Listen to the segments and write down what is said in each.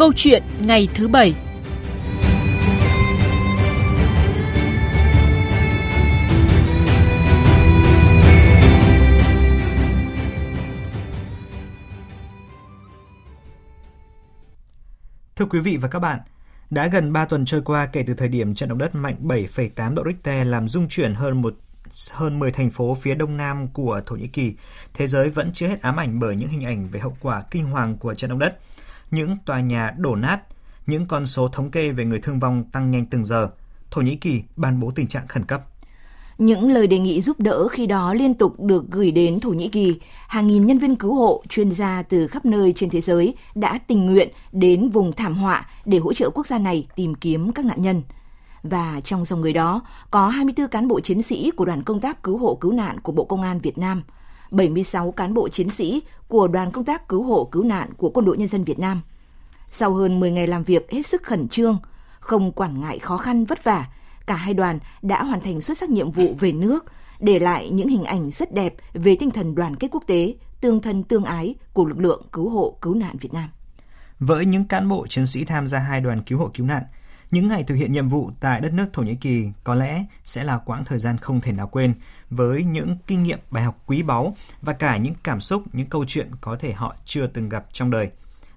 Câu chuyện ngày thứ bảy Thưa quý vị và các bạn, đã gần 3 tuần trôi qua kể từ thời điểm trận động đất mạnh 7,8 độ Richter làm rung chuyển hơn một hơn 10 thành phố phía đông nam của Thổ Nhĩ Kỳ, thế giới vẫn chưa hết ám ảnh bởi những hình ảnh về hậu quả kinh hoàng của trận động đất. Những tòa nhà đổ nát, những con số thống kê về người thương vong tăng nhanh từng giờ. Thổ Nhĩ Kỳ ban bố tình trạng khẩn cấp. Những lời đề nghị giúp đỡ khi đó liên tục được gửi đến Thổ Nhĩ Kỳ. Hàng nghìn nhân viên cứu hộ, chuyên gia từ khắp nơi trên thế giới đã tình nguyện đến vùng thảm họa để hỗ trợ quốc gia này tìm kiếm các nạn nhân. Và trong dòng người đó có 24 cán bộ chiến sĩ của đoàn công tác cứu hộ cứu nạn của Bộ Công an Việt Nam, 76 cán bộ chiến sĩ của đoàn công tác cứu hộ cứu nạn của Quân đội Nhân dân Việt Nam. Sau hơn 10 ngày làm việc hết sức khẩn trương, không quản ngại khó khăn vất vả, cả hai đoàn đã hoàn thành xuất sắc nhiệm vụ về nước, để lại những hình ảnh rất đẹp về tinh thần đoàn kết quốc tế, tương thân tương ái của lực lượng cứu hộ cứu nạn Việt Nam. Với những cán bộ chiến sĩ tham gia hai đoàn cứu hộ cứu nạn, những ngày thực hiện nhiệm vụ tại đất nước Thổ Nhĩ Kỳ có lẽ sẽ là quãng thời gian không thể nào quên với những kinh nghiệm bài học quý báu và cả những cảm xúc, những câu chuyện có thể họ chưa từng gặp trong đời.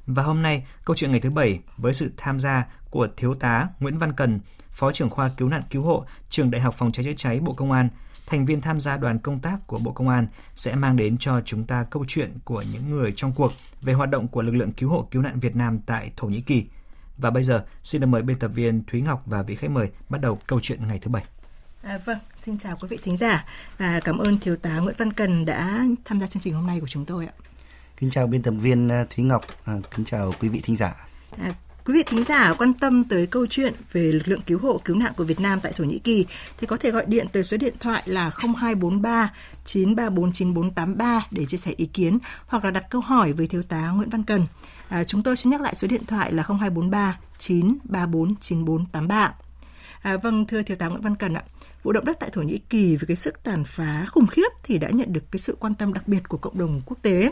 Và hôm nay, câu chuyện ngày thứ bảy với sự tham gia của Thiếu tá Nguyễn Văn Cần, Phó trưởng khoa cứu nạn cứu hộ, Trường Đại học Phòng cháy chữa cháy Bộ Công an, thành viên tham gia đoàn công tác của Bộ Công an sẽ mang đến cho chúng ta câu chuyện của những người trong cuộc về hoạt động của lực lượng cứu hộ cứu nạn Việt Nam tại Thổ Nhĩ Kỳ. Và bây giờ, xin được mời biên tập viên Thúy Ngọc và vị khách mời bắt đầu câu chuyện ngày thứ bảy. À, vâng, xin chào quý vị thính giả và cảm ơn thiếu tá Nguyễn Văn Cần đã tham gia chương trình hôm nay của chúng tôi ạ. Kính chào biên tập viên à, Thúy Ngọc, à, kính chào quý vị thính giả. À, Quý vị thính giả quan tâm tới câu chuyện về lực lượng cứu hộ cứu nạn của Việt Nam tại Thổ Nhĩ Kỳ thì có thể gọi điện tới số điện thoại là 0243 934 9483 để chia sẻ ý kiến hoặc là đặt câu hỏi với thiếu tá Nguyễn Văn Cần. À, chúng tôi xin nhắc lại số điện thoại là 0243 934 9483. À, vâng, thưa thiếu tá Nguyễn Văn Cần ạ, vụ động đất tại Thổ Nhĩ Kỳ với cái sức tàn phá khủng khiếp thì đã nhận được cái sự quan tâm đặc biệt của cộng đồng quốc tế.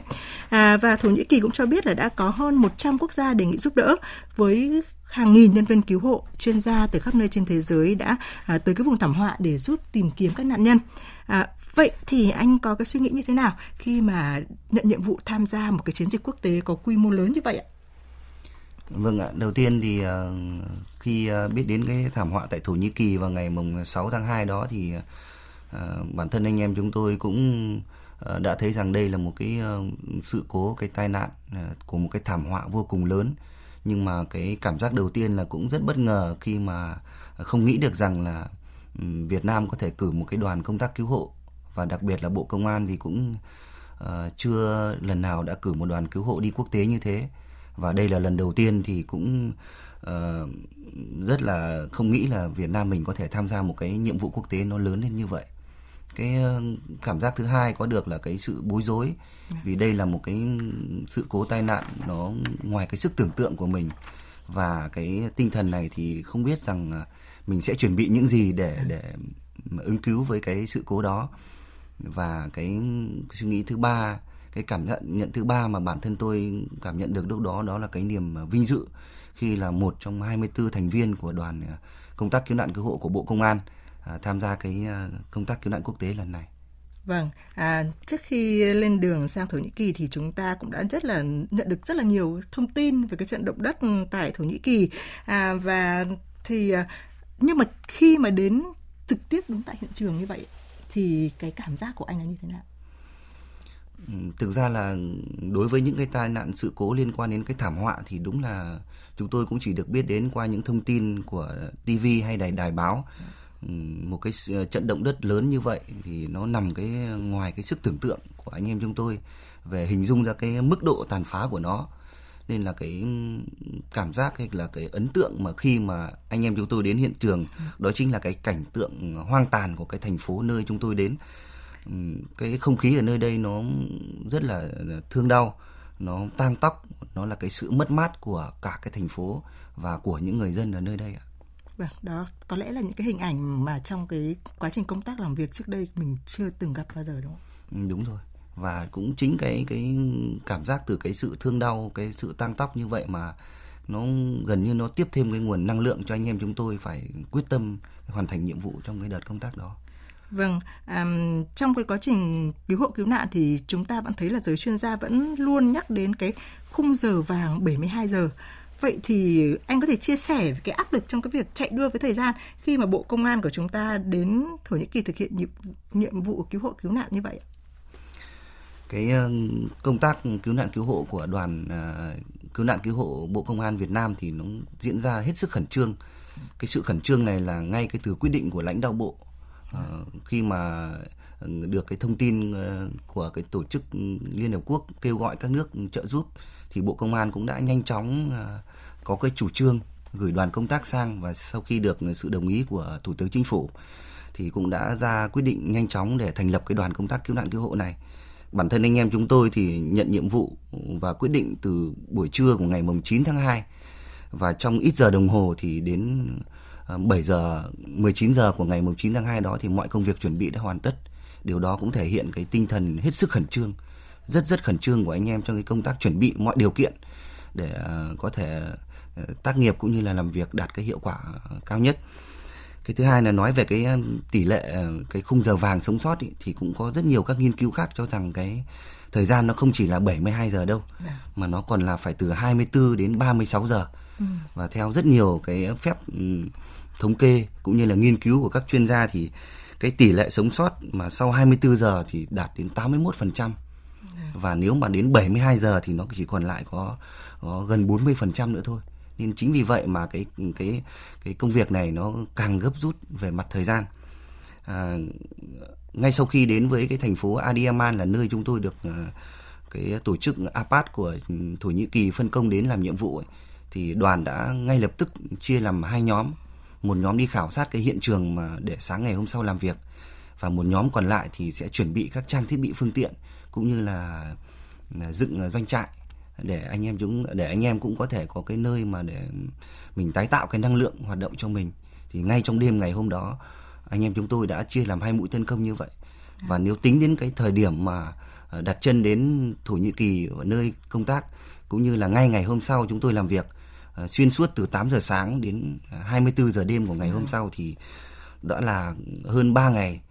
À, và Thổ Nhĩ Kỳ cũng cho biết là đã có hơn 100 quốc gia đề nghị giúp đỡ với hàng nghìn nhân viên cứu hộ, chuyên gia từ khắp nơi trên thế giới đã à, tới cái vùng thảm họa để giúp tìm kiếm các nạn nhân. À, vậy thì anh có cái suy nghĩ như thế nào khi mà nhận nhiệm vụ tham gia một cái chiến dịch quốc tế có quy mô lớn như vậy ạ? Vâng ạ, đầu tiên thì ờ, khi ờ, biết đến cái thảm họa tại Thổ Nhĩ Kỳ vào ngày mùng 6 tháng 2 đó thì ờ, bản thân anh em chúng tôi cũng đã thấy rằng đây là một cái sự cố cái tai nạn của một cái thảm họa vô cùng lớn. Nhưng mà cái cảm giác đầu tiên là cũng rất bất ngờ khi mà không nghĩ được rằng là Việt Nam có thể cử một cái đoàn công tác cứu hộ và đặc biệt là Bộ Công an thì cũng uh, chưa lần nào đã cử một đoàn cứu hộ đi quốc tế như thế. Và đây là lần đầu tiên thì cũng uh, rất là không nghĩ là Việt Nam mình có thể tham gia một cái nhiệm vụ quốc tế nó lớn lên như vậy. Cái ờ, cảm giác thứ hai có được là cái sự bối rối vì đây là một cái sự cố tai nạn nó ngoài cái sức tưởng tượng của mình. Và cái tinh thần này thì không biết rằng mình sẽ chuẩn bị những gì để để ứng cứu với cái sự cố đó và cái suy nghĩ thứ ba cái cảm nhận nhận thứ ba mà bản thân tôi cảm nhận được lúc đó đó là cái niềm à, vinh dự khi là một trong 24 thành viên của đoàn à, công tác cứu nạn cứu hộ của Bộ Công an à, tham gia cái à, công tác cứu nạn quốc tế lần này. Vâng, à, trước khi lên đường sang Thổ Nhĩ Kỳ thì chúng ta cũng đã rất là nhận được rất là nhiều thông tin về cái trận động đất tại Thổ Nhĩ Kỳ à, và thì nhưng mà khi mà đến trực tiếp đứng tại hiện trường như vậy thì cái cảm giác của anh là như thế nào? Ừ, thực ra là đối với những cái tai nạn sự cố liên quan đến cái thảm họa thì đúng là chúng tôi cũng chỉ được biết đến qua những thông tin của TV hay đài đài báo ừ, một cái ờ, trận động đất lớn như vậy thì nó nằm cái ờ, ngoài cái sức tưởng tượng của anh em chúng tôi về hình dung ra cái mức độ tàn phá của nó nên là cái cảm giác hay là cái ấn tượng mà khi mà anh em chúng tôi đến hiện trường đó chính là cái cảnh tượng hoang tàn của cái thành phố nơi chúng tôi đến cái không khí ở nơi đây nó rất là thương đau nó tang tóc nó là cái sự mất mát của cả cái thành phố và của những người dân ở nơi đây ạ Vâng, đó có lẽ là những cái hình ảnh mà trong cái quá trình công tác làm việc trước đây mình chưa từng gặp bao giờ đúng không? đúng rồi. Và cũng chính cái cái cảm giác từ cái sự thương đau, cái sự tăng tóc như vậy mà nó gần như nó tiếp thêm cái nguồn năng lượng cho anh em chúng tôi phải quyết tâm hoàn thành nhiệm vụ trong cái đợt công tác đó. Vâng, um, trong cái quá trình cứu hộ cứu nạn thì chúng ta vẫn thấy là giới chuyên gia vẫn luôn nhắc đến cái khung giờ vàng 72 giờ. Vậy thì anh có thể chia sẻ về cái áp lực trong cái việc chạy đua với thời gian khi mà Bộ Công an của chúng ta đến Thổ Nhĩ Kỳ thực hiện nhiệm, nhiệm vụ cứu hộ cứu nạn như vậy? ạ? Cái ờ, công tác cứu nạn cứu hộ của đoàn ờ, cứu nạn cứu hộ Bộ Công an Việt Nam thì nó diễn ra hết sức khẩn trương. Cái sự khẩn trương này là ngay cái từ quyết định của lãnh đạo bộ ờ, khi mà được cái thông tin của cái tổ chức Liên Hợp Quốc kêu gọi các nước trợ giúp thì Bộ Công an cũng đã nhanh chóng có cái chủ trương gửi đoàn công tác sang và sau khi được sự đồng ý của Thủ tướng Chính phủ thì cũng đã ra quyết định nhanh chóng để thành lập cái đoàn công tác cứu nạn cứu hộ này. Bản thân anh em chúng tôi thì nhận nhiệm vụ và quyết định từ buổi trưa của ngày mùng 9 tháng 2 và trong ít giờ đồng hồ thì đến à, 7 giờ 19 giờ của ngày mùng 9 tháng 2 đó thì mọi công việc chuẩn bị đã hoàn tất. Điều đó cũng thể hiện cái tinh thần hết sức khẩn trương, rất rất khẩn trương của anh em trong cái công tác chuẩn bị mọi điều kiện để à, có thể à, tác nghiệp cũng như là làm việc đạt cái hiệu quả cao nhất cái thứ hai là nói về cái tỷ lệ ờ, cái khung giờ vàng sống sót ý, thì cũng có rất nhiều các nghiên cứu khác cho rằng cái thời gian nó không chỉ là 72 giờ đâu dạ. mà nó còn là phải từ 24 đến 36 giờ ừ. và theo rất nhiều cái phép thống kê cũng như là nghiên cứu của các chuyên gia thì cái tỷ lệ sống sót mà sau 24 giờ thì đạt đến 81% dạ. và nếu mà đến 72 giờ thì nó chỉ còn lại có, có gần 40% nữa thôi nên chính vì vậy mà cái cái cái công việc này nó càng gấp rút về mặt thời gian. À, ngay sau khi đến với cái thành phố Adiyaman là nơi chúng tôi được à, cái tổ chức APAT của Thổ Nhĩ Kỳ phân công đến làm nhiệm vụ ấy, thì đoàn đã ngay lập tức chia làm hai nhóm. Một nhóm đi khảo sát cái hiện trường mà để sáng ngày hôm sau làm việc và một nhóm còn lại thì sẽ chuẩn bị các trang thiết bị phương tiện cũng như là, là dựng doanh trại để anh em chúng để anh em cũng có thể có cái nơi mà để mình tái tạo cái năng lượng hoạt động cho mình. Thì ngay trong đêm ngày hôm đó anh em chúng tôi đã chia làm hai mũi tấn công như vậy. Và nếu tính đến cái thời điểm mà ờ, đặt chân đến Thổ Nhĩ Kỳ ở nơi công tác cũng như là ngay ngày hôm sau chúng tôi làm việc ờ, xuyên suốt từ 8 giờ sáng đến 24 giờ đêm của ngày hôm sau thì đã là hơn 3 ngày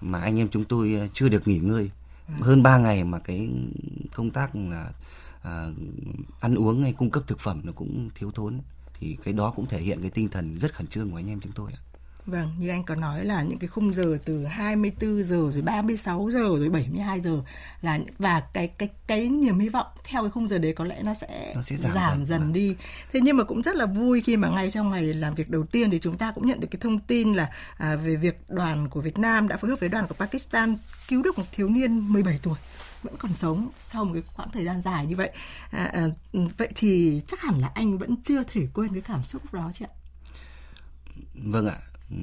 mà anh em chúng tôi chưa được nghỉ ngơi. Hơn 3 ngày mà cái công tác là à, ăn uống hay cung cấp thực phẩm nó cũng thiếu thốn thì cái đó cũng thể hiện cái tinh thần rất khẩn trương của anh em chúng tôi ạ. Vâng, như anh có nói là những cái khung giờ từ 24 giờ rồi 36 giờ rồi 72 giờ là và cái cái cái niềm hy vọng theo cái khung giờ đấy có lẽ nó sẽ, nó sẽ giảm, giảm dần, dần vâng. đi. Thế nhưng mà cũng rất là vui khi mà ngay trong ngày làm việc đầu tiên thì chúng ta cũng nhận được cái thông tin là à, về việc đoàn của Việt Nam đã phối hợp với đoàn của Pakistan cứu được một thiếu niên 17 tuổi vẫn còn sống sau một cái khoảng thời gian dài như vậy. À, à, ừ, vậy thì chắc hẳn là anh vẫn chưa thể quên cái cảm xúc đó chị ạ. Vâng ạ. Ừ,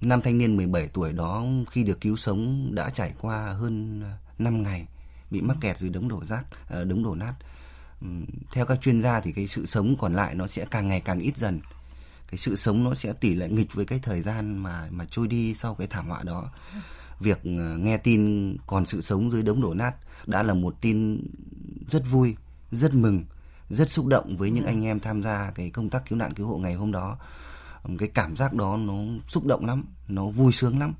Nam thanh niên 17 tuổi đó khi được cứu sống đã trải qua hơn à, 5 ngày bị mắc kẹt dưới đống đổ rác à, đống đổ nát. Ừ, theo các chuyên gia thì cái sự sống còn lại nó sẽ càng ngày càng ít dần. Cái sự sống nó sẽ tỷ lệ nghịch với cái thời gian mà mà trôi đi sau cái thảm họa đó việc ờ, nghe tin còn sự sống dưới đống đổ nát đã là một tin rất vui, rất mừng, rất xúc động với những anh em tham gia cái công tác cứu nạn cứu hộ ngày hôm đó. Cái cảm giác đó nó xúc động lắm, nó vui sướng lắm.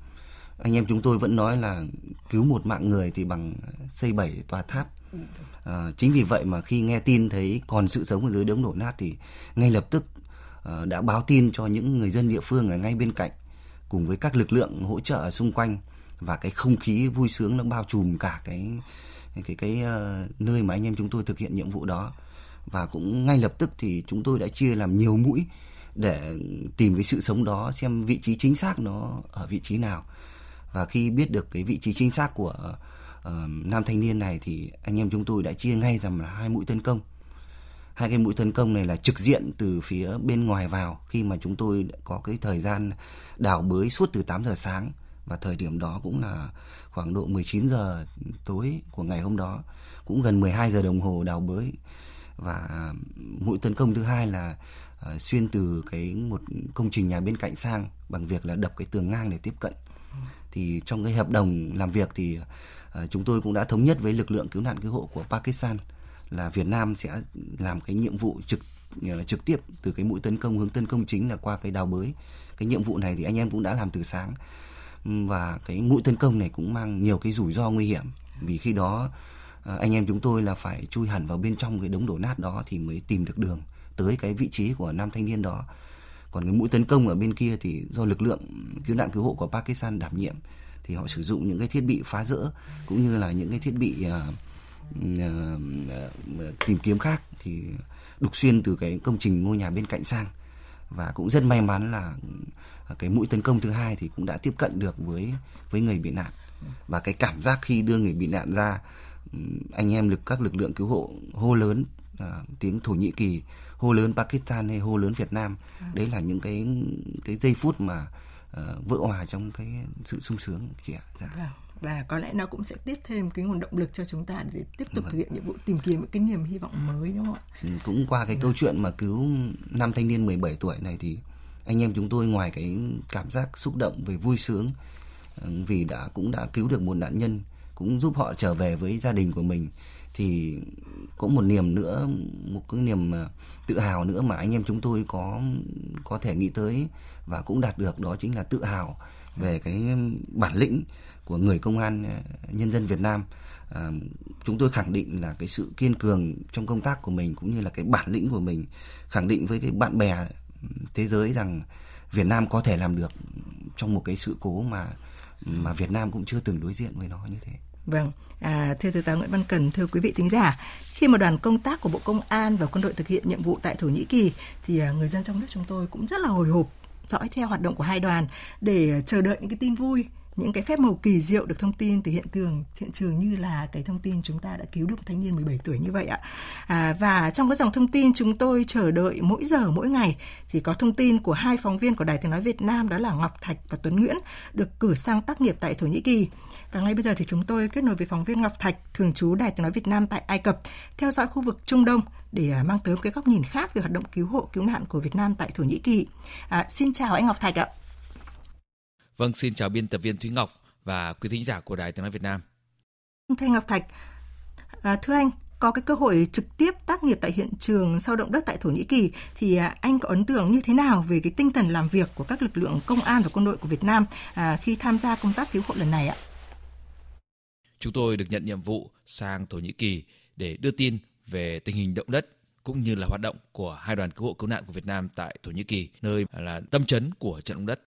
Anh em chúng tôi vẫn nói là cứu một mạng người thì bằng xây bảy tòa tháp. À, chính vì vậy mà khi nghe tin thấy còn sự sống ở dưới đống đổ nát thì ngay lập tức à, đã báo tin cho những người dân địa phương ở ngay bên cạnh cùng với các lực lượng hỗ trợ xung quanh và cái không khí vui sướng nó bao trùm cả cái cái cái uh, nơi mà anh em chúng tôi thực hiện nhiệm vụ đó. Và cũng ngay lập tức thì chúng tôi đã chia làm nhiều mũi để tìm cái sự sống đó xem vị trí chính xác nó ở vị trí nào. Và khi biết được cái vị trí chính xác của uh, nam thanh niên này thì anh em chúng tôi đã chia ngay làm là hai mũi tấn công. Hai cái mũi tấn công này là trực diện từ phía bên ngoài vào khi mà chúng tôi có cái thời gian đào bới suốt từ 8 giờ sáng và thời điểm đó cũng là khoảng độ 19 giờ tối của ngày hôm đó cũng gần 12 giờ đồng hồ đào bới. Và um, mũi tấn công thứ hai là uh, xuyên từ cái một công trình nhà bên cạnh sang bằng việc là đập cái tường ngang để tiếp cận. Thì trong cái hợp đồng làm việc thì uh, chúng tôi cũng đã thống nhất với lực lượng cứu nạn cứu hộ của Pakistan là Việt Nam sẽ làm cái nhiệm vụ trực uh, trực tiếp từ cái mũi tấn công hướng tấn công chính là qua cái đào bới. Cái nhiệm vụ này thì anh em cũng đã làm từ sáng và cái mũi tấn công này cũng mang nhiều cái rủi ro nguy hiểm. Vì khi đó à, anh em chúng tôi là phải chui hẳn vào bên trong cái đống đổ nát đó thì mới tìm được đường tới cái vị trí của nam thanh niên đó. Còn cái mũi tấn công ở bên kia thì do lực lượng cứu nạn cứu hộ của Pakistan đảm nhiệm thì họ sử dụng những cái thiết bị phá rỡ cũng như là những cái thiết bị uh, uh, tìm kiếm khác thì đục xuyên từ cái công trình ngôi nhà bên cạnh sang. Và cũng rất may mắn là cái mũi tấn công thứ hai thì cũng đã tiếp cận được với với người bị nạn và cái cảm giác khi đưa người bị nạn ra anh em lực các lực lượng cứu hộ hô lớn uh, tiếng Thổ Nhĩ Kỳ hô lớn Pakistan hay hô lớn Việt Nam à. đấy là những cái cái giây phút mà uh, vỡ hòa trong cái sự sung sướng chị ạ dạ. Vâng và có lẽ nó cũng sẽ tiếp thêm cái nguồn động lực cho chúng ta để tiếp tục vâng. thực hiện nhiệm vụ tìm kiếm những cái niềm hy vọng mới đúng không ạ? Cũng qua cái vâng. câu chuyện mà cứu năm thanh niên 17 tuổi này thì anh em chúng tôi ngoài cái cảm giác xúc động về vui sướng ừ, vì đã cũng đã cứu được một nạn nhân cũng giúp họ trở về với gia đình của mình thì có một niềm nữa một cái niềm à, tự hào nữa mà anh em chúng tôi có có thể nghĩ tới và cũng đạt được đó chính là tự hào về cái bản lĩnh của người công an à, nhân dân Việt Nam. À, chúng tôi khẳng định là cái sự kiên cường trong công tác của mình cũng như là cái bản lĩnh của mình khẳng định với cái bạn bè thế giới rằng Việt Nam có thể làm được trong một cái sự cố mà mà Việt Nam cũng chưa từng đối diện với nó như thế. Vâng, à, thưa Thiếu tá Nguyễn Văn Cần, thưa quý vị thính giả, khi mà đoàn công tác của Bộ Công an và quân đội thực hiện nhiệm vụ tại Thổ Nhĩ Kỳ thì à, người dân trong nước chúng tôi cũng rất là hồi hộp dõi theo hoạt động của hai đoàn để à, chờ đợi những cái tin vui những cái phép màu kỳ diệu được thông tin từ hiện trường hiện trường như là cái thông tin chúng ta đã cứu được một thanh niên 17 tuổi như vậy ạ à, và trong cái dòng thông tin chúng tôi chờ đợi mỗi giờ mỗi ngày thì có thông tin của hai phóng viên của đài tiếng nói Việt Nam đó là Ngọc Thạch và Tuấn Nguyễn được cử sang tác nghiệp tại Thổ Nhĩ Kỳ và ngay bây giờ thì chúng tôi kết nối với phóng viên Ngọc Thạch thường trú đài tiếng nói Việt Nam tại Ai Cập theo dõi khu vực Trung Đông để à, mang tới một cái góc nhìn khác về hoạt động cứu hộ cứu nạn của Việt Nam tại Thổ Nhĩ Kỳ. À, xin chào anh Ngọc Thạch ạ. Vâng, xin chào biên tập viên Thúy Ngọc và quý thính giả của Đài Tiếng Nói Việt Nam. Thưa Ngọc Thạch, à, thưa anh, có cái cơ hội trực tiếp tác nghiệp tại hiện trường sau động đất tại Thổ Nhĩ Kỳ thì à, anh có ấn tượng như thế nào về cái tinh thần làm việc của các lực lượng công an và quân đội của Việt Nam à, khi tham gia công tác cứu hộ lần này ạ? Chúng tôi được nhận nhiệm vụ sang Thổ Nhĩ Kỳ để đưa tin về tình hình động đất cũng như là hoạt động của hai đoàn cứu hộ cứu nạn của Việt Nam tại Thổ Nhĩ Kỳ, nơi là tâm chấn của trận động đất.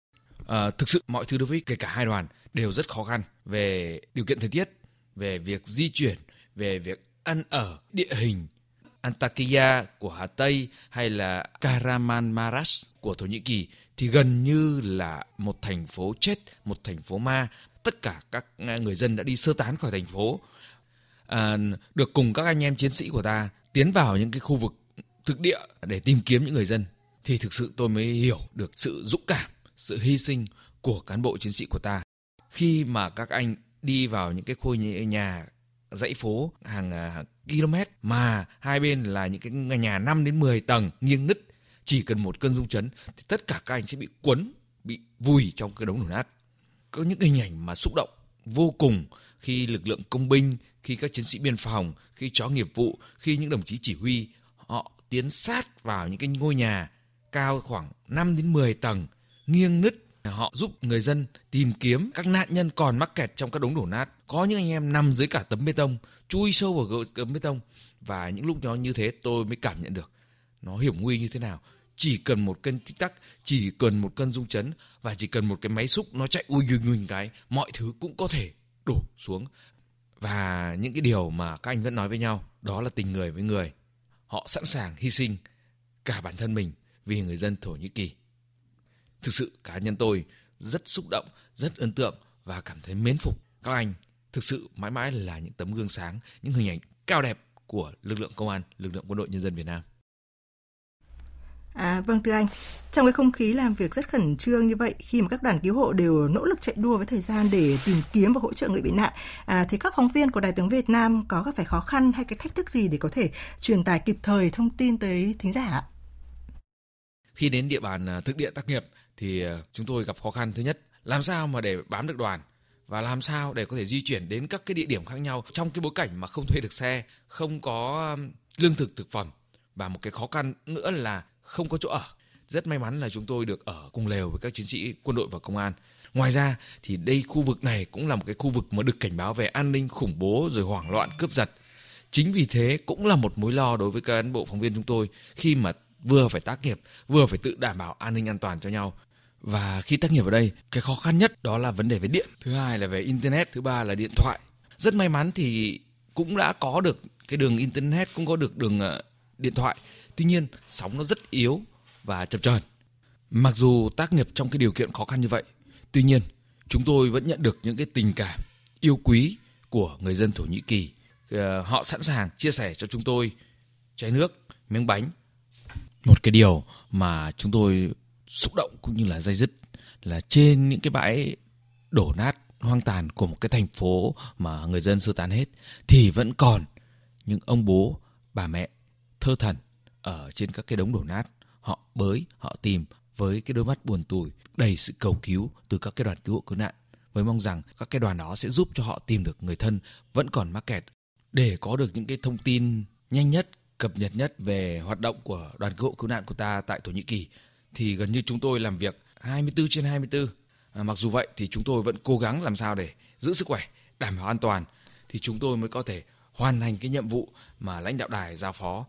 À, thực sự mọi thứ đối với kể cả hai đoàn đều rất khó khăn về điều kiện thời tiết, về việc di chuyển, về việc ăn ở, địa hình. Antakya của Hà Tây hay là Kahramanmaraş của Thổ Nhĩ Kỳ thì gần như là một thành phố chết, một thành phố ma. Tất cả các người dân đã đi sơ tán khỏi thành phố. À, được cùng các anh em chiến sĩ của ta tiến vào những cái khu vực thực địa để tìm kiếm những người dân thì thực sự tôi mới hiểu được sự dũng cảm sự hy sinh của cán bộ chiến sĩ của ta. Khi mà các anh đi vào những cái khu nhà dãy phố hàng, hàng km mà hai bên là những cái nhà 5 đến 10 tầng nghiêng nứt chỉ cần một cơn rung chấn thì tất cả các anh sẽ bị cuốn bị vùi trong cái đống đổ nát. Có những hình ảnh mà xúc động vô cùng khi lực lượng công binh khi các chiến sĩ biên phòng khi chó nghiệp vụ khi những đồng chí chỉ huy họ tiến sát vào những cái ngôi nhà cao khoảng 5 đến 10 tầng nghiêng nứt. Họ giúp người dân tìm kiếm các nạn nhân còn mắc kẹt trong các đống đổ nát. Có những anh em nằm dưới cả tấm bê tông, chui sâu vào tấm bê tông. Và những lúc đó như thế, tôi mới cảm nhận được nó hiểm nguy như thế nào. Chỉ cần một cân tích tắc, chỉ cần một cân rung chấn và chỉ cần một cái máy xúc, nó chạy ui ui ui cái, mọi thứ cũng có thể đổ xuống. Và những cái điều mà các anh vẫn nói với nhau, đó là tình người với người. Họ sẵn sàng hy sinh cả bản thân mình vì người dân thổ nhĩ kỳ. Thực sự cá nhân tôi rất xúc động, rất ấn tượng và cảm thấy mến phục các anh. Thực sự mãi mãi là những tấm gương sáng, những hình ảnh cao đẹp của lực lượng công an, lực lượng quân đội nhân dân Việt Nam. À, vâng thưa anh, trong cái không khí làm việc rất khẩn trương như vậy, khi mà các đoàn cứu hộ đều nỗ lực chạy đua với thời gian để tìm kiếm và hỗ trợ người bị nạn, à, thì các phóng viên của Đài tiếng Việt Nam có gặp phải khó khăn hay cái thách thức gì để có thể truyền tải kịp thời thông tin tới thính giả ạ? Khi đến địa bàn à, thực địa tác nghiệp thì ờ, chúng tôi gặp khó khăn. Thứ nhất làm sao mà để bám được đoàn và làm sao để có thể di chuyển đến các cái địa điểm khác nhau trong cái bối cảnh mà không thuê được xe, không có lương thực thực phẩm và một cái khó khăn nữa là không có chỗ ở. Rất may mắn là chúng tôi được ở cùng lều với các chiến sĩ quân đội và công an. Ngoài ra thì đây khu vực này cũng là một cái khu vực mà được cảnh báo về an ninh khủng bố rồi hoảng loạn cướp giật. Chính vì thế cũng là một mối lo đối với các cán bộ phóng viên chúng tôi khi mà vừa phải tác nghiệp vừa phải tự đảm bảo an ninh an toàn cho nhau và khi tác nghiệp ở đây, cái khó khăn nhất đó là vấn đề về điện. Thứ hai là về internet, thứ ba là điện thoại. Rất may mắn thì cũng đã có được cái đường internet, cũng có được đường ờ, điện thoại. Tuy nhiên, sóng nó rất yếu và chập chờn. Mặc dù tác nghiệp trong cái điều kiện khó khăn như vậy, tuy nhiên, chúng tôi vẫn nhận được những cái tình cảm yêu quý của người dân thổ nhĩ kỳ. Ờ, họ sẵn sàng chia sẻ cho chúng tôi chai nước, miếng bánh. Một cái điều mà chúng tôi xúc động cũng như là dây dứt là trên những cái bãi đổ nát, hoang tàn của một cái thành phố mà người dân sơ tán hết, thì vẫn còn những ông bố, bà mẹ thơ thần ở trên các cái đống đổ nát. Họ bới, họ tìm với cái đôi mắt buồn tủi, đầy sự cầu cứu từ các cái đoàn cứu hộ cứu nạn, với mong rằng các cái đoàn đó sẽ giúp cho họ tìm được người thân vẫn còn mắc kẹt. Để có được những cái thông tin nhanh nhất, cập nhật nhất về hoạt động của đoàn cứu hộ cứu nạn của ta tại Thổ Nhĩ Kỳ thì gần như chúng tôi làm việc 24 trên 24. À, mặc dù vậy thì chúng tôi vẫn cố gắng làm sao để giữ sức khỏe, đảm bảo an toàn thì chúng tôi mới có thể hoàn thành cái nhiệm vụ mà lãnh đạo đài giao phó.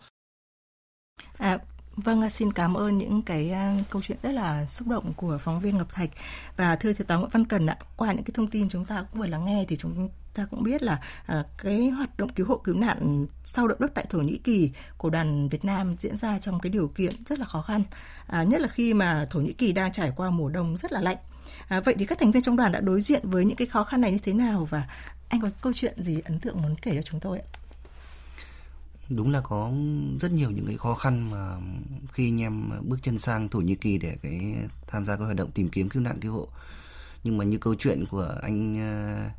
À, Vâng, à, xin cảm ơn những cái à, câu chuyện rất là xúc động của phóng viên Ngọc Thạch và thưa thiếu tá Nguyễn Văn Cần ạ. Qua những cái thông tin chúng ta cũng vừa lắng nghe thì chúng ta cũng biết là uh, cái hoạt động cứu hộ cứu nạn sau động đất tại Thổ Nhĩ Kỳ của đoàn Việt Nam diễn ra trong cái điều kiện rất là khó khăn, uh, nhất là khi mà Thổ Nhĩ Kỳ đang trải qua mùa đông rất là lạnh. À, vậy thì các thành viên trong đoàn đã đối diện với những cái khó khăn này như thế nào và anh có câu chuyện gì ấn tượng muốn kể cho chúng tôi ạ? đúng là có rất nhiều những cái khó khăn mà khi anh em bước chân sang Thổ Nhĩ Kỳ để cái tham gia các hoạt động tìm kiếm cứu nạn cứu hộ nhưng mà như câu chuyện của anh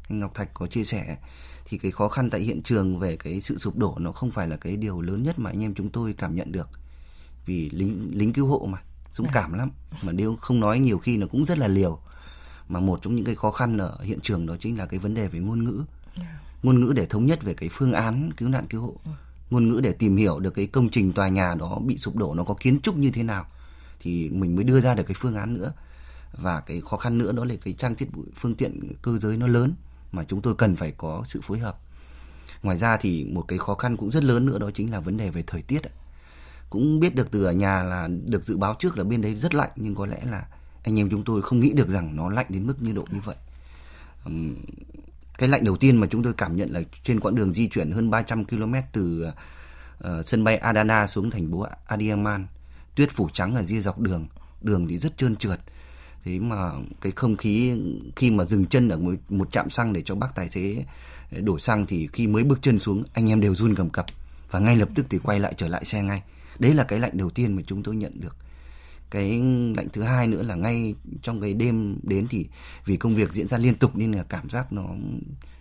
anh Ngọc Thạch có chia sẻ thì cái khó khăn tại hiện trường về cái sự sụp đổ nó không phải là cái điều lớn nhất mà anh em chúng tôi cảm nhận được. Vì lính lính cứu hộ mà dũng cảm lắm. Mà nếu không nói nhiều khi nó cũng rất là liều. Mà một trong những cái khó khăn ở hiện trường đó chính là cái vấn đề về ngôn ngữ. Ngôn ngữ để thống nhất về cái phương án cứu nạn cứu hộ. Ừ. Ngôn ngữ để tìm hiểu được cái công trình tòa nhà đó bị sụp đổ nó có kiến trúc như thế nào thì mình mới đưa ra được cái phương án nữa và cái khó khăn nữa đó là cái trang thiết bị phương tiện cơ giới nó lớn mà chúng tôi cần phải có sự phối hợp. Ngoài ra thì một cái khó khăn cũng rất lớn nữa đó chính là vấn đề về thời tiết cũng biết được từ ở nhà là được dự báo trước là bên đấy rất lạnh nhưng có lẽ là anh em chúng tôi không nghĩ được rằng nó lạnh đến mức như độ như vậy. Cái lạnh đầu tiên mà chúng tôi cảm nhận là trên quãng đường di chuyển hơn 300 km từ uh, sân bay Adana xuống thành phố Adiyaman, tuyết phủ trắng ở dưới dọc đường, đường thì rất trơn trượt. Thế mà cái không khí khi mà dừng chân ở một, một trạm xăng để cho bác tài xế đổ xăng thì khi mới bước chân xuống anh em đều run cầm cập và ngay lập tức thì quay lại trở lại xe ngay. Đấy là cái lạnh đầu tiên mà chúng tôi nhận được. Cái lạnh thứ hai nữa là ngay trong cái đêm đến thì vì công việc diễn ra liên tục nên là cảm giác nó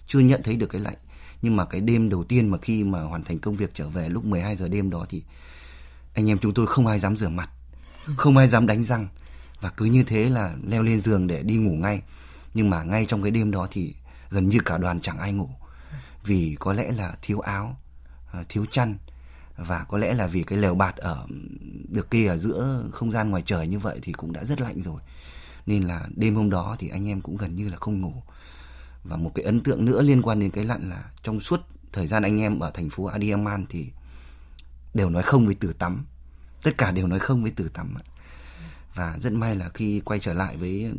chưa nhận thấy được cái lạnh. Nhưng mà cái đêm đầu tiên mà khi mà hoàn thành công việc trở về lúc 12 giờ đêm đó thì anh em chúng tôi không ai dám rửa mặt không ai dám đánh răng và cứ như thế là leo lên giường để đi ngủ ngay. Nhưng mà ngay trong cái đêm đó thì gần như cả đoàn chẳng ai ngủ. Vì có lẽ là thiếu áo à, thiếu chăn. Và có lẽ là vì cái lều bạt ở, được kia ở giữa không gian ngoài trời như vậy thì cũng đã rất lạnh rồi. Nên là đêm hôm đó thì anh em cũng gần như là không ngủ. Và một cái ấn tượng nữa liên quan đến cái lạnh là trong suốt thời gian anh em ở thành phố Adiaman thì đều nói không với từ tắm. Tất cả đều nói không với từ tắm và rất may là khi quay trở lại với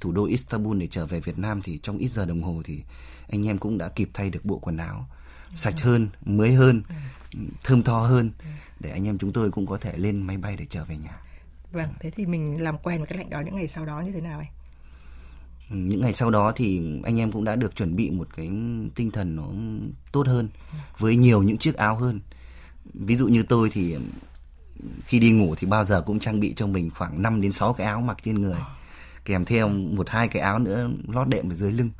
thủ đô Istanbul để trở về Việt Nam thì trong ít giờ đồng hồ thì anh em cũng đã kịp thay được bộ quần áo sạch hơn mới hơn thơm tho hơn để anh em chúng tôi cũng có thể lên máy bay để trở về nhà. Vâng thế thì mình làm quen với cái lạnh đó những ngày sau đó như thế nào anh những ngày sau đó thì anh em cũng đã được chuẩn bị một cái tinh thần nó tốt hơn với nhiều những chiếc áo hơn. Ví dụ như tôi thì khi đi ngủ thì bao giờ cũng trang bị cho mình khoảng 5 đến 6 cái áo mặc trên người kèm theo một hai cái áo nữa lót đệm ở dưới lưng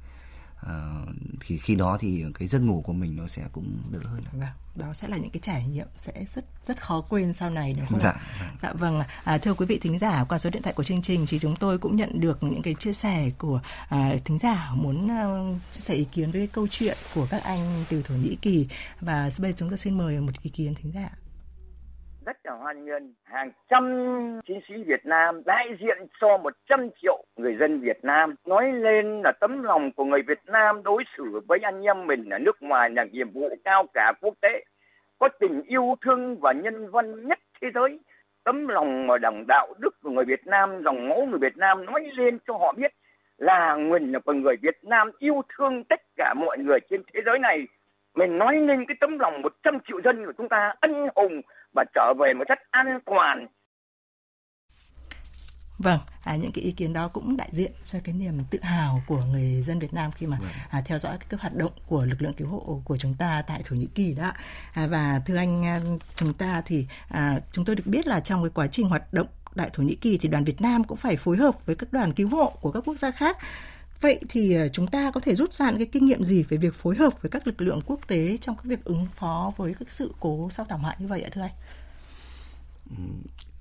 uh, thì khi đó thì cái giấc ngủ của mình nó sẽ cũng đỡ hơn. Vâng, đó sẽ là những cái trải nghiệm sẽ rất rất khó quên sau này đúng không dạ, ạ? Dạ vâng. À, thưa quý vị thính giả, qua số điện thoại của chương trình thì chúng tôi cũng nhận được những cái chia sẻ của à, thính giả muốn uh, chia sẻ ý kiến với câu chuyện của các anh từ thổ nhĩ kỳ và bây giờ chúng tôi xin mời một ý kiến thính giả rất là hoan nghênh hàng trăm chiến sĩ Việt Nam đại diện cho 100 triệu người dân Việt Nam. Nói lên là tấm lòng của người Việt Nam đối xử với anh em mình ở nước ngoài là nhiệm vụ cao cả quốc tế, có tình yêu thương và nhân văn nhất thế giới. Tấm lòng mà đồng đạo đức của người Việt Nam, dòng máu người Việt Nam nói lên cho họ biết là mình là con người Việt Nam yêu thương tất cả mọi người trên thế giới này. Mình nói lên cái tấm lòng 100 triệu dân của chúng ta ân hùng và trở về một cách an toàn Vâng, à, những cái ý kiến đó cũng đại diện cho cái niềm tự hào của người dân Việt Nam khi mà vâng. à, theo dõi các, hoạt động của lực lượng cứu hộ của chúng ta tại Thổ Nhĩ Kỳ đó. À, và thưa anh à, chúng ta thì à, chúng tôi được biết là trong cái quá trình hoạt động tại Thổ Nhĩ Kỳ thì đoàn Việt Nam cũng phải phối hợp với các đoàn cứu hộ của các quốc gia khác. Vậy thì à, chúng ta có thể rút ra những cái kinh nghiệm gì về việc phối hợp với các lực lượng quốc tế trong các việc ứng phó với các sự cố sau thảm họa như vậy ạ, thưa anh?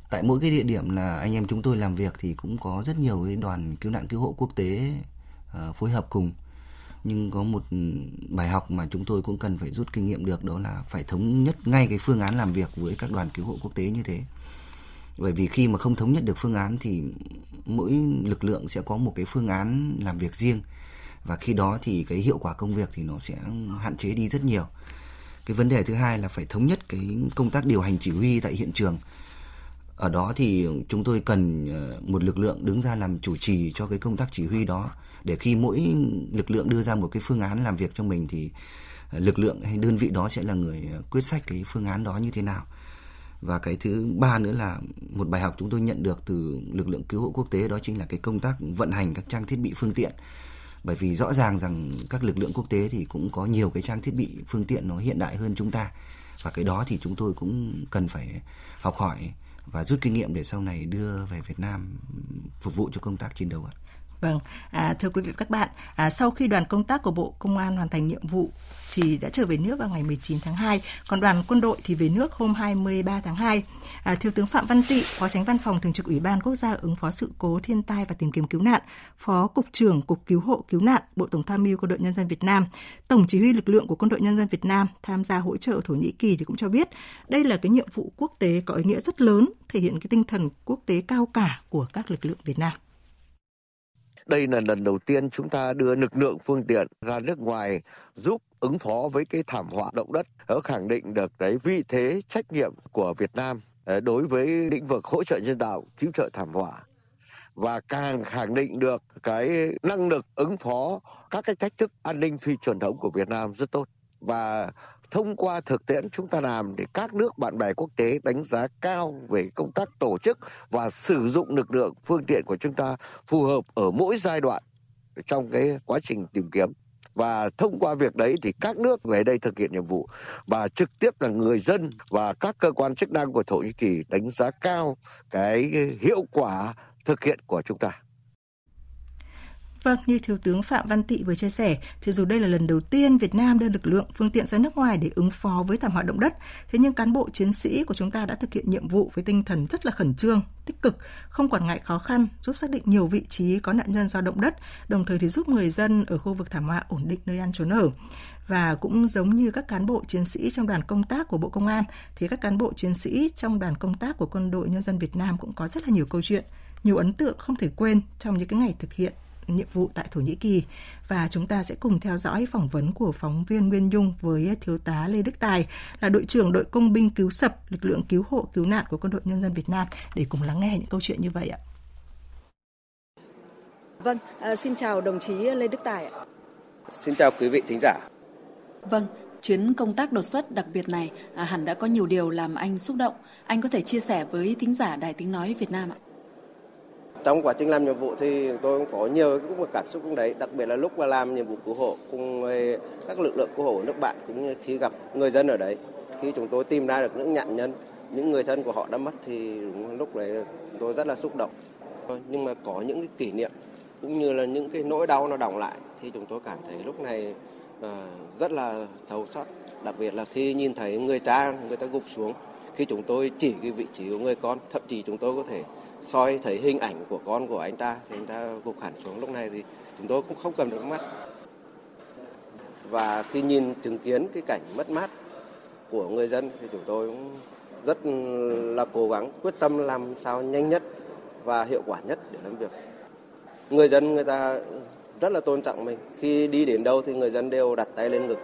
tại mỗi cái địa điểm là anh em chúng tôi làm việc thì cũng có rất nhiều cái đoàn cứu nạn cứu hộ quốc tế ờ, phối hợp cùng nhưng có một bài học mà chúng tôi cũng cần phải rút kinh nghiệm được đó là phải thống nhất ngay cái phương án làm việc với các đoàn cứu hộ quốc tế như thế bởi vì khi mà không thống nhất được phương án thì mỗi lực lượng sẽ có một cái phương án làm việc riêng. Và khi đó thì cái hiệu quả công việc thì nó sẽ hạn chế đi rất nhiều. Cái vấn đề thứ hai là phải thống nhất cái công tác điều hành chỉ huy tại hiện trường. Ở đó thì chúng tôi cần ờ, một lực lượng đứng ra làm chủ trì cho cái công tác chỉ huy đó. Để khi mỗi lực lượng đưa ra một cái phương án làm việc cho mình thì ờ, lực lượng hay đơn vị đó sẽ là người ờ, quyết sách cái phương án đó như thế nào và cái thứ ba nữa là một bài học chúng tôi nhận được từ lực lượng cứu hộ quốc tế, đó chính là cái công tác vận hành các trang thiết bị phương tiện bởi vì rõ ràng rằng các lực lượng quốc tế thì cũng có nhiều cái trang thiết bị phương tiện nó hiện đại hơn chúng ta và cái đó thì chúng tôi cũng cần phải học hỏi và rút kinh nghiệm để sau này đưa về Việt Nam phục vụ cho công tác chiến đấu ạ. Vâng, à, thưa quý vị và các bạn, à, sau khi đoàn công tác của Bộ Công an hoàn thành nhiệm vụ thì đã trở về nước vào ngày 19 tháng 2, còn đoàn quân đội thì về nước hôm 23 tháng 2. À, Thiếu tướng Phạm Văn Tị, Phó Tránh Văn phòng Thường trực Ủy ban Quốc gia ứng phó sự cố thiên tai và tìm kiếm cứu nạn, Phó Cục trưởng Cục Cứu hộ Cứu nạn, Bộ Tổng tham mưu Quân đội Nhân dân Việt Nam, Tổng chỉ huy lực lượng của Quân đội Nhân dân Việt Nam tham gia hỗ trợ Thổ Nhĩ Kỳ thì cũng cho biết đây là cái nhiệm vụ quốc tế có ý nghĩa rất lớn, thể hiện cái tinh thần quốc tế cao cả của các lực lượng Việt Nam. Đây là lần đầu tiên chúng ta đưa lực lượng phương tiện ra nước ngoài giúp ứng phó với cái thảm họa động đất. ở khẳng định được cái vị thế trách nhiệm của Việt Nam ờ, đối với lĩnh vực hỗ trợ nhân đạo, cứu trợ thảm họa và càng khẳng định được cái năng lực ứng phó các cái thách thức an ninh phi truyền thống của Việt Nam rất tốt và thông qua thực tiễn chúng ta làm để các nước bạn bè quốc tế đánh giá cao về công tác tổ chức và sử dụng lực lượng, phương tiện của chúng ta phù hợp ở mỗi giai đoạn trong cái quá trình tìm kiếm và thông qua việc đấy thì các nước về đây thực hiện nhiệm vụ và trực tiếp là người dân và các cơ quan chức năng của Thổ Nhĩ Kỳ đánh giá cao cái hiệu quả thực hiện của chúng ta. Vâng, như Thiếu tướng Phạm Văn Tị vừa chia sẻ, thì dù đây là lần đầu tiên Việt Nam đưa lực lượng phương tiện ra nước ngoài để ứng phó với thảm họa động đất, thế nhưng cán bộ chiến sĩ của chúng ta đã thực hiện nhiệm vụ với tinh thần rất là khẩn trương, tích cực, không quản ngại khó khăn, giúp xác định nhiều vị trí có nạn nhân do động đất, đồng thời thì giúp người dân ở khu vực thảm họa ổn định nơi ăn trốn ở. Và cũng giống như các cán bộ chiến sĩ trong đoàn công tác của Bộ Công an thì các cán bộ chiến sĩ trong đoàn công tác của Quân đội Nhân dân Việt Nam cũng có rất là nhiều câu chuyện, nhiều ấn tượng không thể quên trong những cái ngày thực hiện nhiệm vụ tại Thổ Nhĩ Kỳ và chúng ta sẽ cùng theo dõi phỏng vấn của phóng viên Nguyên Dung với thiếu tá Lê Đức Tài là đội trưởng đội công binh cứu sập lực lượng cứu hộ cứu nạn của quân đội nhân dân Việt Nam để cùng lắng nghe những câu chuyện như vậy ạ. Vâng, à, xin chào đồng chí Lê Đức Tài ạ. Xin chào quý vị thính giả. Vâng, chuyến công tác đột xuất đặc biệt này à, hẳn đã có nhiều điều làm anh xúc động. Anh có thể chia sẻ với thính giả Đài Tiếng Nói Việt Nam ạ trong quá trình làm nhiệm vụ thì tôi cũng có nhiều cái cũng cảm xúc cũng đấy, đặc biệt là lúc mà làm nhiệm vụ cứu hộ cùng các lực lượng cứu hộ nước bạn cũng như khi gặp người dân ở đấy. Khi chúng tôi tìm ra được những nạn nhân, những người thân của họ đã mất thì lúc đấy tôi rất là xúc động. Nhưng mà có những cái kỷ niệm cũng như là những cái nỗi đau nó đọng lại thì chúng tôi cảm thấy lúc này à, rất là thấu xót đặc biệt là khi nhìn thấy người cha, người ta gục xuống khi chúng tôi chỉ cái vị trí của người con thậm chí chúng tôi có thể soi thấy hình ảnh của con của anh ta thì anh ta gục hẳn xuống lúc này thì chúng tôi cũng không cầm được mắt và khi nhìn chứng kiến cái cảnh mất mát của người dân thì chúng tôi cũng rất là cố gắng quyết tâm làm sao nhanh nhất và hiệu quả nhất để làm việc. Người dân người ta rất là tôn trọng mình. Khi đi đến đâu thì người dân đều đặt tay lên ngực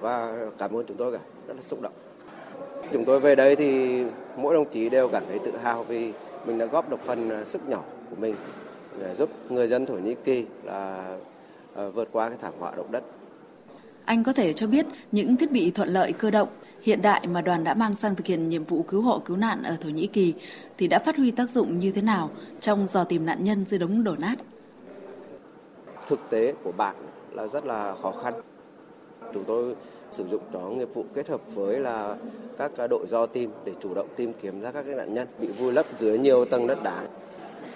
và cảm ơn chúng tôi cả, rất là xúc động. Chúng tôi về đây thì mỗi đồng chí đều cảm thấy tự hào vì mình đã góp được phần à, sức nhỏ của mình để giúp người dân Thổ Nhĩ Kỳ là à, vượt qua cái thảm họa động đất. Anh có thể cho biết những thiết bị thuận lợi cơ động hiện đại mà đoàn đã mang sang thực hiện nhiệm vụ cứu hộ cứu nạn ở Thổ Nhĩ Kỳ thì đã phát huy tác dụng như thế nào trong dò tìm nạn nhân dưới đống đổ nát? Thực tế của bạn là rất là khó khăn. Chúng tôi sử dụng chó nghiệp vụ kết hợp với là các đội do tìm để chủ động tìm kiếm ra các cái nạn nhân bị vùi lấp dưới nhiều tầng đất đá.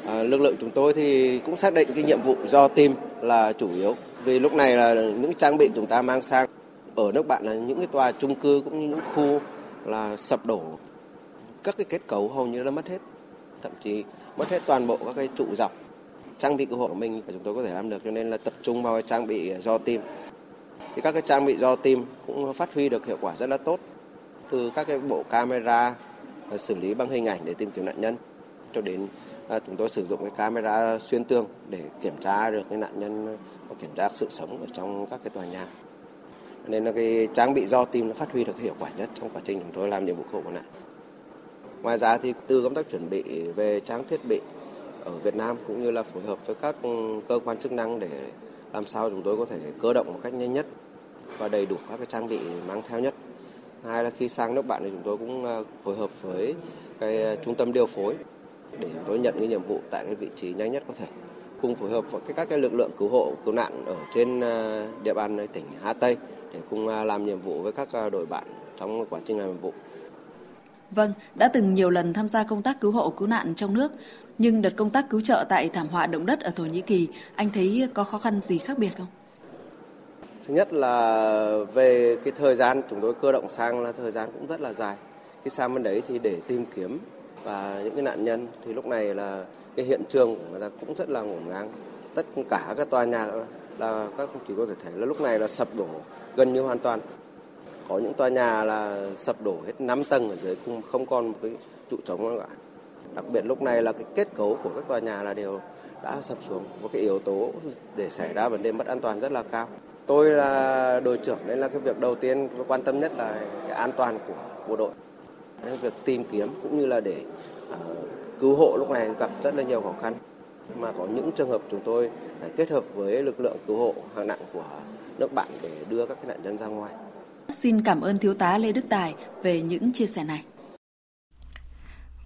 À, lực lượng chúng tôi thì cũng xác định cái nhiệm vụ do tìm là chủ yếu vì lúc này là những trang bị chúng ta mang sang ở nước bạn là những cái tòa chung cư cũng như những khu là sập đổ. Các cái kết cấu hầu như là mất hết thậm chí mất hết toàn bộ các cái trụ dọc. Trang bị cứu hộ của mình chúng tôi có thể làm được cho nên là tập trung vào trang bị do tim thì các cái trang bị do tim cũng phát huy được hiệu quả rất là tốt. Từ các cái bộ camera ờ, xử lý bằng hình ảnh để tìm kiếm nạn nhân cho đến à, chúng tôi sử dụng cái camera xuyên tường để kiểm tra được cái nạn nhân và kiểm tra sự sống ở trong các cái tòa nhà. Nên là cái trang bị do tim nó phát huy được hiệu quả nhất trong quá trình chúng tôi làm nhiệm vụ cứu hộ nạn. Ngoài ra thì từ công tác chuẩn bị về trang thiết bị ở Việt Nam cũng như là phối hợp với các ừ, cơ quan chức năng để làm sao chúng tôi có thể cơ động một cách nhanh nhất và đầy đủ các cái trang bị mang theo nhất. Hai là khi sang nước bạn thì chúng tôi cũng ờ, phối hợp với cái ờ, trung tâm điều phối để chúng tôi nhận cái nhiệm vụ tại cái vị trí nhanh nhất có thể cùng phối hợp với các cái lực lượng cứu hộ cứu nạn ở trên ờ, địa bàn tỉnh Hà Tây để cùng làm nhiệm vụ với các đội bạn trong quá trình làm nhiệm vụ. Vâng, đã từng nhiều lần tham gia công tác cứu hộ cứu nạn trong nước, nhưng đợt công tác cứu trợ tại thảm họa động đất ở Thổ Nhĩ Kỳ, anh thấy có khó khăn gì khác biệt không? Thứ nhất là về cái thời gian, chúng tôi cơ động sang là thời gian cũng rất là dài. cái sang bên đấy thì để tìm kiếm và những cái nạn nhân thì lúc này là cái hiện trường của người ta cũng rất là ngổn ngang. Tất cả các tòa nhà là các không chỉ có thể thấy là lúc này là sập đổ gần như hoàn toàn. Có những tòa nhà là sập đổ hết 5 tầng ở dưới, cũng không còn một cái trụ trống nữa cả. Đặc biệt lúc này là cái kết cấu của các tòa nhà là đều đã sập xuống. Một cái yếu tố để xảy ra vấn đề mất an toàn rất là cao. Tôi là đội trưởng nên là cái việc đầu tiên tôi quan tâm nhất là cái an toàn của bộ đội. Nên việc tìm kiếm cũng như là để uh, cứu hộ lúc này gặp rất là nhiều khó khăn. Mà có những trường hợp chúng tôi phải kết hợp với lực lượng cứu hộ hạng nặng của nước bạn để đưa các cái nạn nhân ra ngoài. Xin cảm ơn Thiếu tá Lê Đức Tài về những chia sẻ này.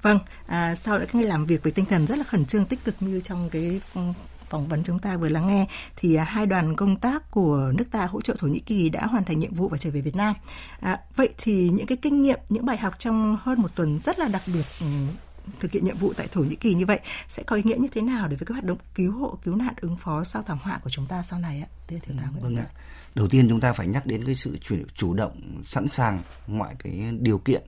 Vâng, à, sau những ngày làm việc với tinh thần rất là khẩn trương tích cực như trong cái phỏng vấn chúng ta vừa lắng nghe thì à, hai đoàn công tác của nước ta hỗ trợ Thổ Nhĩ Kỳ đã hoàn thành nhiệm vụ và trở về Việt Nam. À, vậy thì những cái kinh nghiệm, những bài học trong hơn một tuần rất là đặc biệt ừ, thực hiện nhiệm vụ tại Thổ Nhĩ Kỳ như vậy sẽ có ý nghĩa như thế nào đối với các hoạt động cứu hộ, cứu nạn, ứng phó sau thảm họa của chúng ta sau này ạ? Thưa thiếu tá Vâng ạ. Đầu tiên chúng ta phải nhắc đến cái sự chủ, chủ động, sẵn sàng mọi cái điều kiện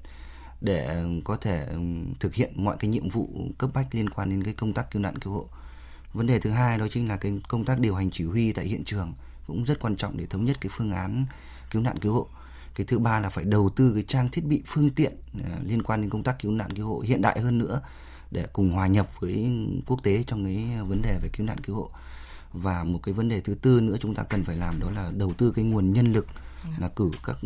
để có thể ừ, thực hiện mọi cái nhiệm vụ cấp bách liên quan đến cái công tác cứu nạn cứu hộ vấn đề thứ hai đó chính là cái công tác điều hành chỉ huy tại hiện trường cũng rất quan trọng để thống nhất cái phương án cứu nạn cứu hộ. Cái thứ ba là phải đầu tư cái trang thiết bị phương tiện à, liên quan đến công tác cứu nạn cứu hộ hiện đại hơn nữa để cùng hòa nhập với quốc tế trong cái vấn đề về cứu nạn cứu hộ. Và một cái vấn đề thứ tư nữa chúng ta cần phải làm đó là đầu tư cái nguồn nhân lực là cử các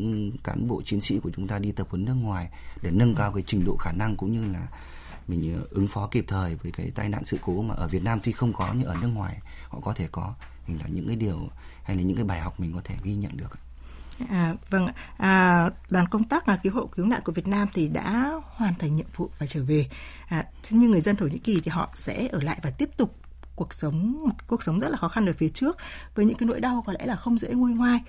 cán bộ chiến sĩ của chúng ta đi tập huấn nước ngoài để nâng cao cái trình độ khả năng cũng như là mình ờ, ứng phó kịp thời với cái tai nạn sự cố mà ở Việt Nam tuy không có nhưng ở nước ngoài họ có thể có thì là những cái điều hay là những cái bài học mình có thể ghi nhận được. À, vâng, à, đoàn công tác là cứu hộ cứu nạn của Việt Nam thì đã hoàn thành nhiệm vụ và trở về. À, thế nhưng người dân Thổ Nhĩ Kỳ thì họ sẽ ở lại và tiếp tục cuộc sống cuộc sống rất là khó khăn ở phía trước với những cái nỗi đau có lẽ là không dễ nguôi ngoai.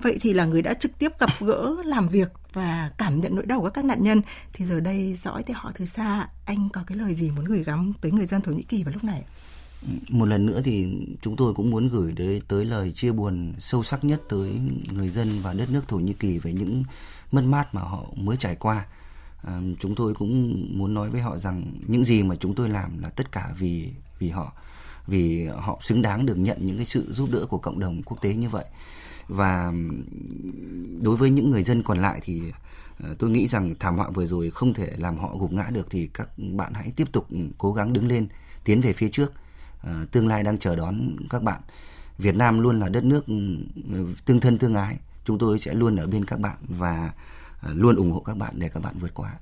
Vậy thì là người đã trực tiếp gặp gỡ, làm việc và cảm nhận nỗi đau của các nạn nhân thì giờ đây dõi theo họ từ xa, anh có cái lời gì muốn gửi gắm tới người dân Thổ Nhĩ Kỳ vào lúc này? Một lần nữa thì chúng tôi cũng muốn gửi tới, tới lời chia buồn sâu sắc nhất tới người dân và đất nước Thổ Nhĩ Kỳ về những mất mát mà họ mới trải qua. À, chúng tôi cũng muốn nói với họ rằng những gì mà chúng tôi làm là tất cả vì vì họ vì họ xứng đáng được nhận những cái sự giúp đỡ của cộng đồng quốc tế như vậy và đối với những người dân còn lại thì ờ, tôi nghĩ rằng thảm họa vừa rồi không thể làm họ gục ngã được thì các bạn hãy tiếp tục cố gắng đứng lên, tiến về phía trước. Ờ, tương lai đang chờ đón các bạn. Việt Nam luôn là đất nước ừ, tương thân tương ái. Chúng tôi sẽ luôn ở bên các bạn và ờ, luôn ủng hộ các bạn để các bạn vượt qua.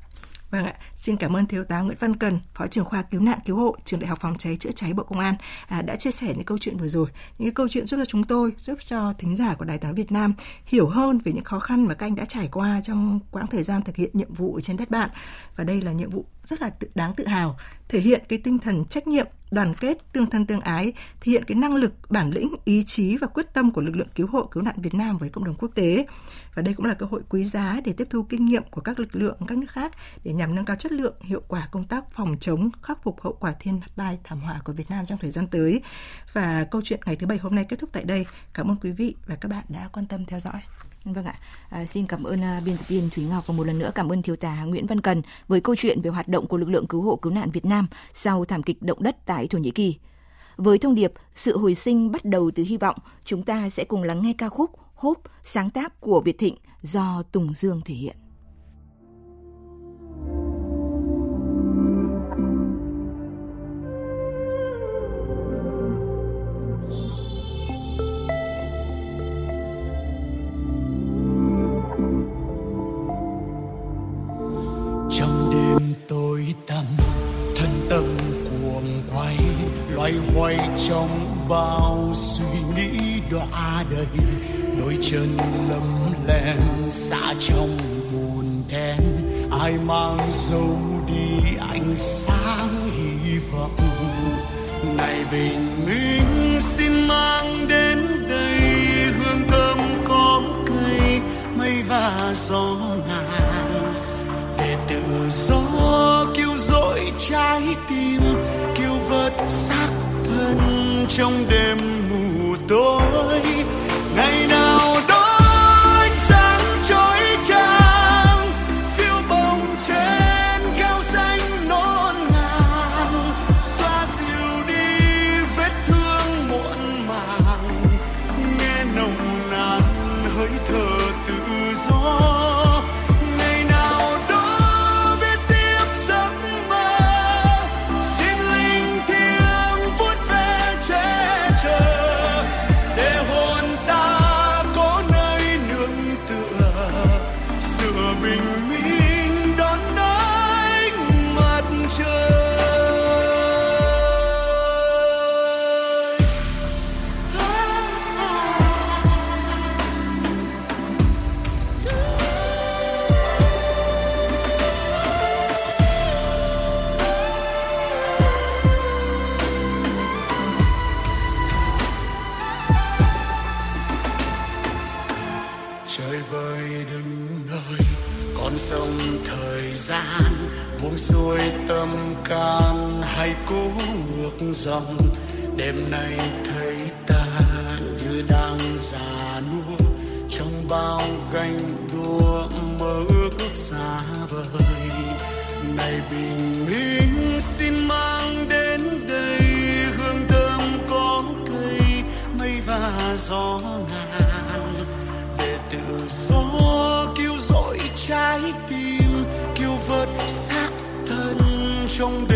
Vâng ạ, xin cảm ơn Thiếu tá Nguyễn Văn Cần, Phó trưởng khoa cứu nạn cứu hộ Trường Đại học Phòng cháy chữa cháy Bộ Công an à, đã chia sẻ những câu chuyện vừa rồi. Những cái câu chuyện giúp cho chúng tôi, giúp cho thính giả của Đài Tiếng Việt Nam hiểu hơn về những khó khăn mà các anh đã trải qua trong quãng thời gian thực hiện nhiệm vụ trên đất bạn. Và đây là nhiệm vụ rất là tự đáng tự hào, thể hiện cái tinh thần trách nhiệm đoàn kết, tương thân tương ái, thể hiện cái năng lực, bản lĩnh, ý chí và quyết tâm của lực lượng cứu hộ cứu nạn Việt Nam với cộng đồng quốc tế. Và đây cũng là cơ hội quý giá để tiếp thu kinh nghiệm của các lực lượng các nước khác để nhằm nâng cao chất lượng, hiệu quả công tác phòng chống, khắc phục hậu quả thiên tai thảm họa của Việt Nam trong thời gian tới. Và câu chuyện ngày thứ bảy hôm nay kết thúc tại đây. Cảm ơn quý vị và các bạn đã quan tâm theo dõi. Vâng ạ, à, xin cảm ơn uh, biên tập viên Thúy Ngọc và một lần nữa cảm ơn thiếu tá Nguyễn Văn Cần với câu chuyện về hoạt động của lực lượng cứu hộ cứu nạn Việt Nam sau thảm kịch động đất tại Thổ Nhĩ Kỳ. Với thông điệp sự hồi sinh bắt đầu từ hy vọng, chúng ta sẽ cùng lắng nghe ca khúc Hope sáng tác của Việt Thịnh do Tùng Dương thể hiện. Sao ganh đua mơ ước xa vời. Ngày bình minh xin mang đến đây hương thơm có cây mây và gió ngàn. Để tự do cứu rỗi trái tim, cứu vớt xác thân trong